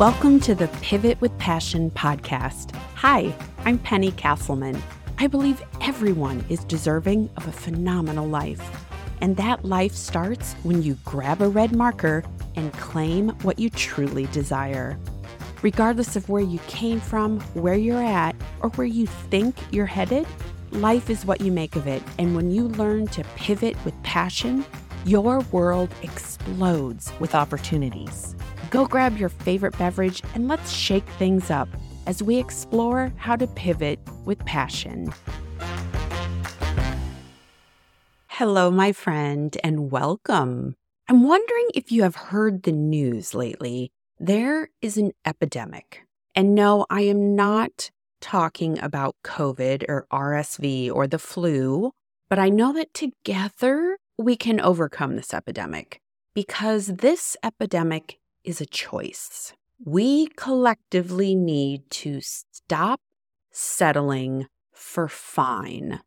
Welcome to the Pivot with Passion podcast. Hi, I'm Penny Casselman. I believe everyone is deserving of a phenomenal life. And that life starts when you grab a red marker and claim what you truly desire. Regardless of where you came from, where you're at, or where you think you're headed, life is what you make of it. And when you learn to pivot with passion, your world explodes with opportunities. Go grab your favorite beverage and let's shake things up as we explore how to pivot with passion. Hello, my friend, and welcome. I'm wondering if you have heard the news lately. There is an epidemic. And no, I am not talking about COVID or RSV or the flu, but I know that together we can overcome this epidemic because this epidemic is a choice. We collectively need to stop settling for fine.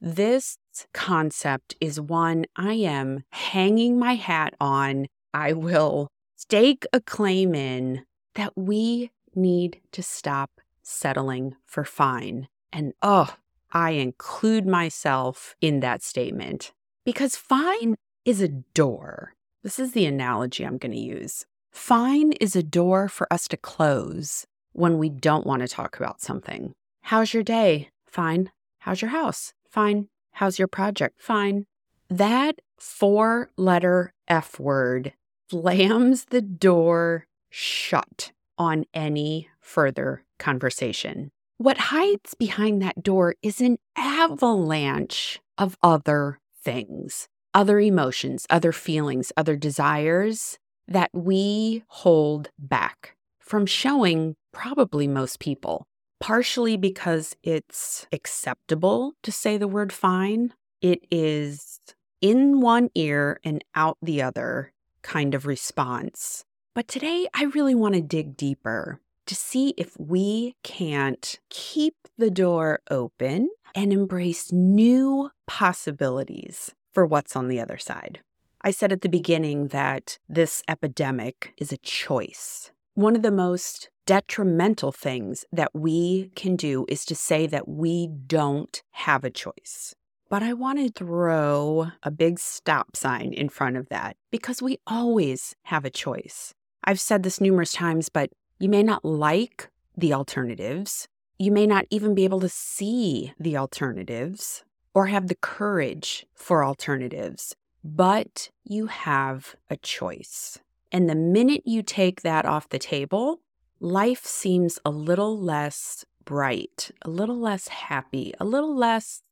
This concept is one I am hanging my hat on. I will stake a claim in that we need to stop settling for fine. And oh, I include myself in that statement because fine is a door. This is the analogy I'm going to use. Fine is a door for us to close when we don't want to talk about something. How's your day? Fine. How's your house? Fine. How's your project? Fine. That four letter F word slams the door shut on any further conversation. What hides behind that door is an avalanche of other things, other emotions, other feelings, other desires that we hold back from showing probably most people, partially because it's acceptable to say the word fine. It is in one ear and out the other kind of response. But today, I really want to dig deeper to see if we can't keep the door open and embrace new possibilities for what's on the other side. I said at the beginning that this epidemic is a choice. One of the most detrimental things that we can do is to say that we don't have a choice. But I want to throw a big stop sign in front of that because we always have a choice. I've said this numerous times, but you may not like the alternatives. You may not even be able to see the alternatives or have the courage for alternatives but you have a choice. And the minute you take that off the table, life seems a little less bright, a little less happy, a little less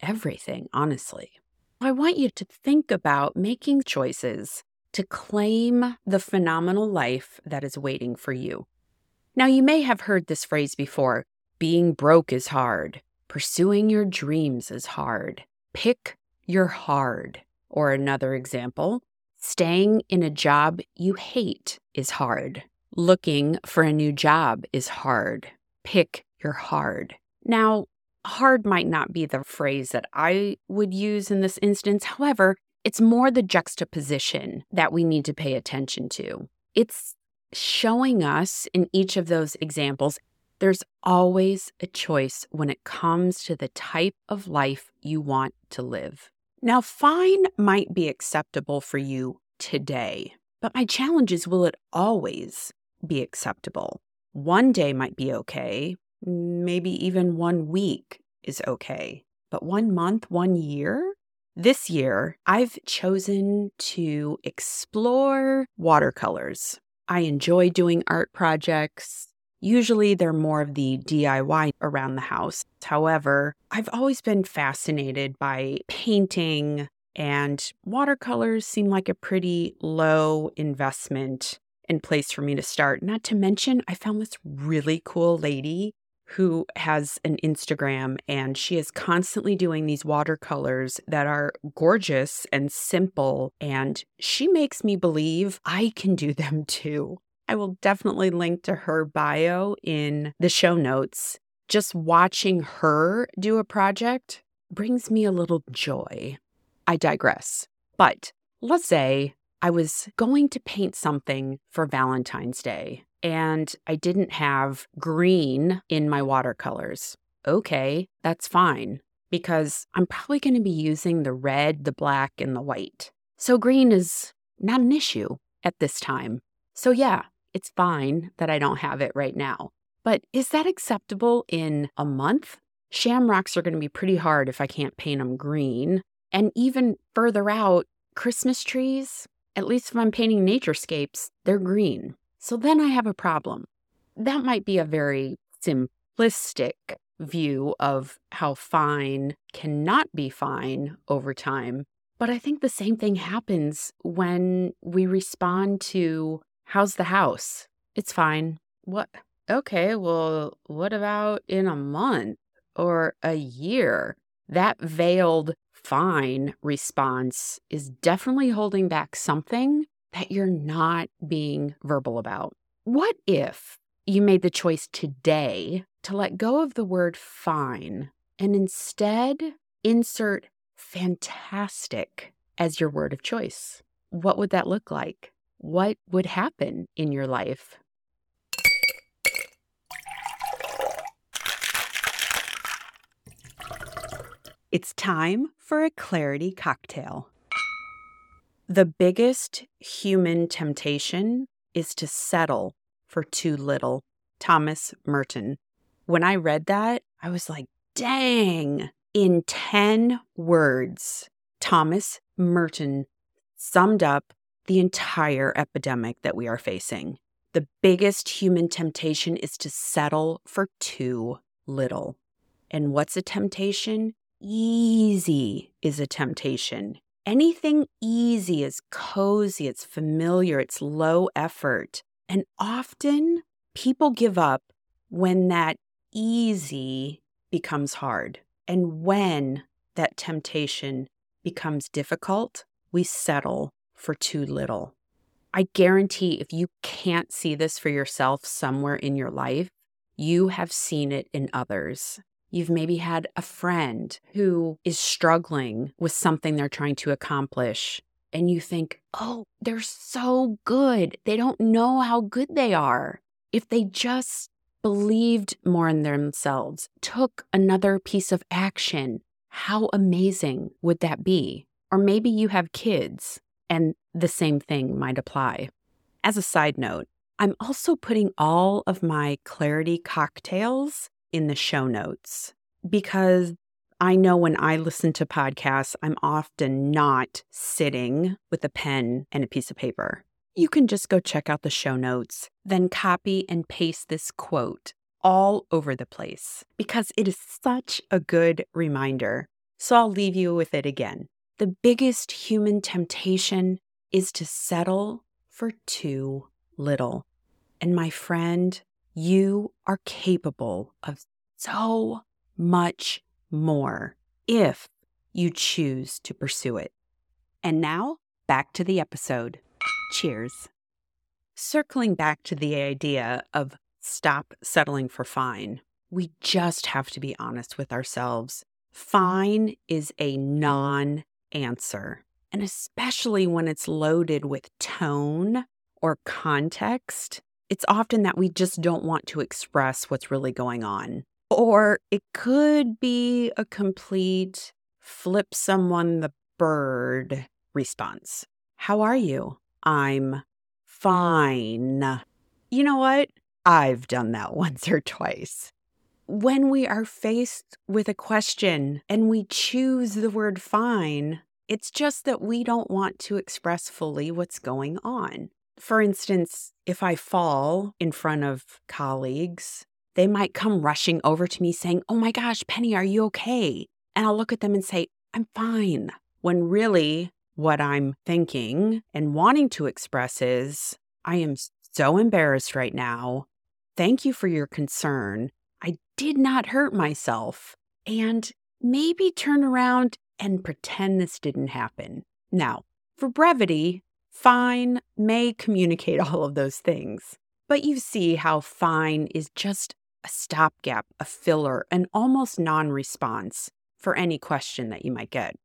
everything, honestly. I want you to think about making choices to claim the phenomenal life that is waiting for you. Now, you may have heard this phrase before being broke is hard, pursuing your dreams is hard, pick your hard. Or another example, staying in a job you hate is hard. Looking for a new job is hard. Pick your hard. Now, hard might not be the phrase that I would use in this instance. However, it's more the juxtaposition that we need to pay attention to. It's showing us in each of those examples there's always a choice when it comes to the type of life you want to live. Now, fine might be acceptable for you today, but my challenge is will it always be acceptable? One day might be okay, maybe even one week is okay, but one month, one year? This year, I've chosen to explore watercolors. I enjoy doing art projects. Usually they're more of the DIY around the house. However, I've always been fascinated by painting, and watercolors seem like a pretty low investment and place for me to start. Not to mention, I found this really cool lady who has an Instagram and she is constantly doing these watercolors that are gorgeous and simple. And she makes me believe I can do them too. I will definitely link to her bio in the show notes. Just watching her do a project brings me a little joy. I digress. But let's say I was going to paint something for Valentine's Day and I didn't have green in my watercolors. Okay, that's fine because I'm probably going to be using the red, the black, and the white. So green is not an issue at this time. So yeah, it's fine that I don't have it right now. But is that acceptable in a month? Shamrocks are going to be pretty hard if I can't paint them green. And even further out, Christmas trees, at least if I'm painting naturescapes, they're green. So then I have a problem. That might be a very simplistic view of how fine cannot be fine over time. But I think the same thing happens when we respond to, How's the house? It's fine. What? Okay, well, what about in a month or a year? That veiled fine response is definitely holding back something that you're not being verbal about. What if you made the choice today to let go of the word fine and instead insert fantastic as your word of choice? What would that look like? What would happen in your life? It's time for a clarity cocktail. The biggest human temptation is to settle for too little. Thomas Merton. When I read that, I was like, dang. In 10 words, Thomas Merton summed up the entire epidemic that we are facing. The biggest human temptation is to settle for too little. And what's a temptation? easy is a temptation. Anything easy is cozy, it's familiar, it's low effort. And often people give up when that easy becomes hard. And when that temptation becomes difficult, we settle for too little. I guarantee if you can't see this for yourself somewhere in your life, you have seen it in others. You've maybe had a friend who is struggling with something they're trying to accomplish, and you think, oh, they're so good. They don't know how good they are. If they just believed more in themselves, took another piece of action, how amazing would that be? Or maybe you have kids and the same thing might apply. As a side note, I'm also putting all of my clarity cocktails in the show notes because I know when I listen to podcasts, I'm often not sitting with a pen and a piece of paper. You can just go check out the show notes, then copy and paste this quote all over the place because it is such a good reminder. So I'll leave you with it again. The biggest human temptation is to settle for too little. And my friend, you are capable of so much more if you choose to pursue it. And now, back to the episode. Cheers. Circling back to the idea of stop settling for fine, we just have to be honest with ourselves. Fine is a non answer, and especially when it's loaded with tone or context, it's often that we just don't want to express what's really going on. Or it could be a complete flip someone the bird response. How are you? I'm fine. You know what? I've done that once or twice. When we are faced with a question and we choose the word fine, it's just that we don't want to express fully what's going on. For instance, if I fall in front of colleagues, they might come rushing over to me saying, Oh my gosh, Penny, are you okay? And I'll look at them and say, I'm fine. When really what I'm thinking and wanting to express is, I am so embarrassed right now. Thank you for your concern. Did not hurt myself. And maybe turn around and pretend this didn't happen. Now, for brevity, fine may communicate all of those things, but you see how fine is just a stopgap, a filler, an almost non response for any question that you might get.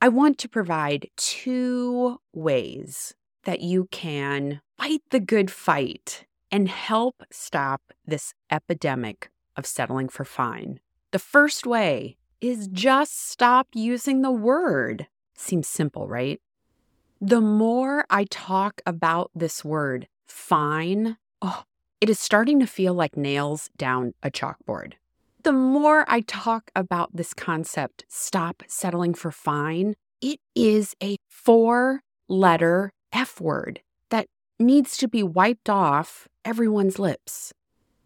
I want to provide two ways that you can fight the good fight and help stop this epidemic of settling for fine. The first way is just stop using the word. Seems simple, right? The more I talk about this word, fine, oh, it is starting to feel like nails down a chalkboard. The more I talk about this concept, stop settling for fine, it is a four letter F word that needs to be wiped off everyone's lips.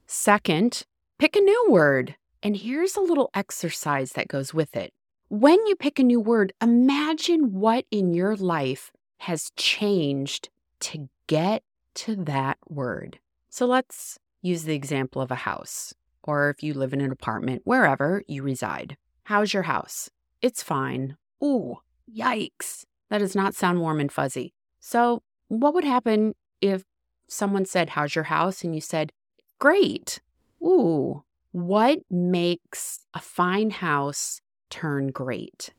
Second, pick a new word. And here's a little exercise that goes with it. When you pick a new word, imagine what in your life has changed to get to that word. So let's use the example of a house, or if you live in an apartment, wherever you reside. How's your house? It's fine. Ooh, yikes. That does not sound warm and fuzzy. So, what would happen if someone said, How's your house? and you said, Great. Ooh, what makes a fine house turn great?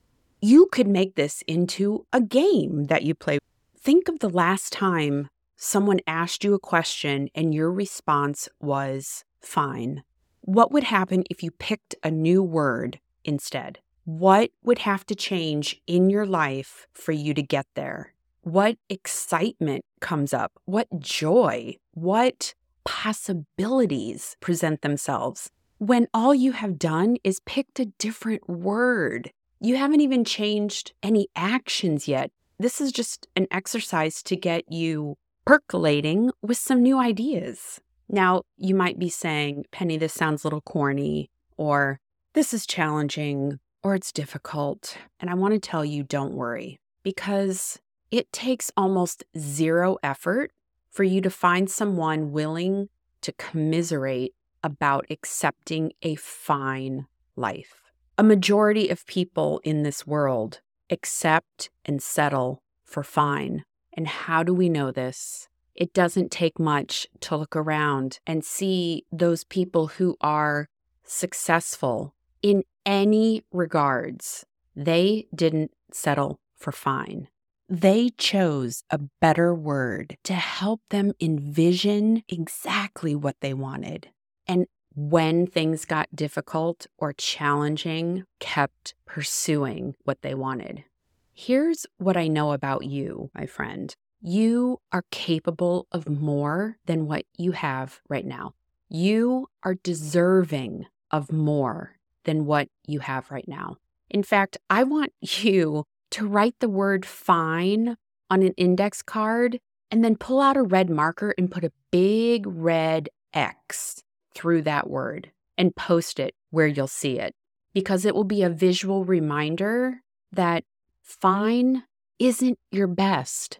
You could make this into a game that you play. Think of the last time someone asked you a question and your response was fine. What would happen if you picked a new word instead? What would have to change in your life for you to get there? What excitement comes up? What joy? What possibilities present themselves when all you have done is picked a different word? You haven't even changed any actions yet. This is just an exercise to get you percolating with some new ideas. Now, you might be saying, Penny, this sounds a little corny, or this is challenging, or it's difficult. And I want to tell you, don't worry, because it takes almost zero effort for you to find someone willing to commiserate about accepting a fine life. A majority of people in this world accept and settle for fine. And how do we know this? It doesn't take much to look around and see those people who are successful in any regards. They didn't settle for fine. They chose a better word to help them envision exactly what they wanted. And when things got difficult or challenging, kept pursuing what they wanted. Here's what I know about you, my friend. You are capable of more than what you have right now. You are deserving of more than what you have right now. In fact, I want you to write the word fine on an index card and then pull out a red marker and put a big red X through that word and post it where you'll see it because it will be a visual reminder that fine isn't your best.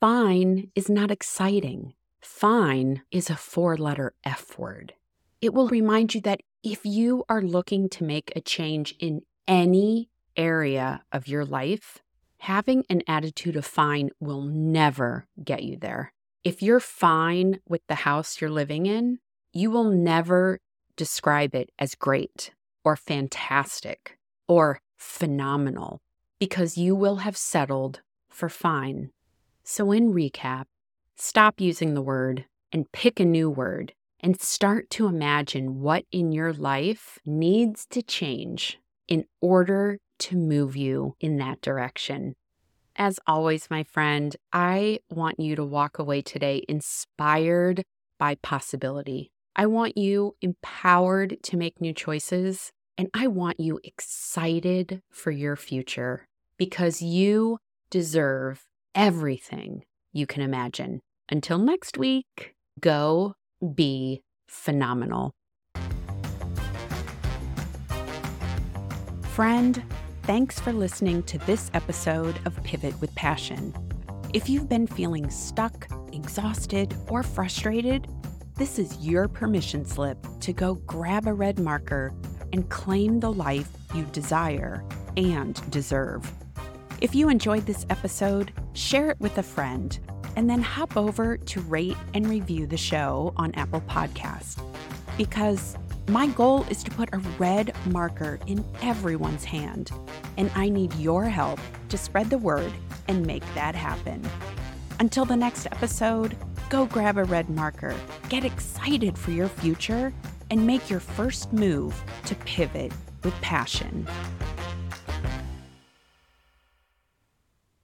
Fine is not exciting. Fine is a four letter F word. It will remind you that if you are looking to make a change in any area of your life, having an attitude of fine will never get you there. If you're fine with the house you're living in, you will never describe it as great or fantastic or phenomenal because you will have settled for fine. So, in recap, stop using the word and pick a new word and start to imagine what in your life needs to change in order to move you in that direction. As always, my friend, I want you to walk away today inspired by possibility. I want you empowered to make new choices, and I want you excited for your future because you deserve everything you can imagine. Until next week, go be phenomenal. Friend, thanks for listening to this episode of Pivot with Passion. If you've been feeling stuck, exhausted, or frustrated, this is your permission slip to go grab a red marker and claim the life you desire and deserve. If you enjoyed this episode, share it with a friend and then hop over to rate and review the show on Apple Podcast. Because my goal is to put a red marker in everyone's hand, and I need your help to spread the word and make that happen. Until the next episode, go grab a red marker, get excited for your future, and make your first move to pivot with passion.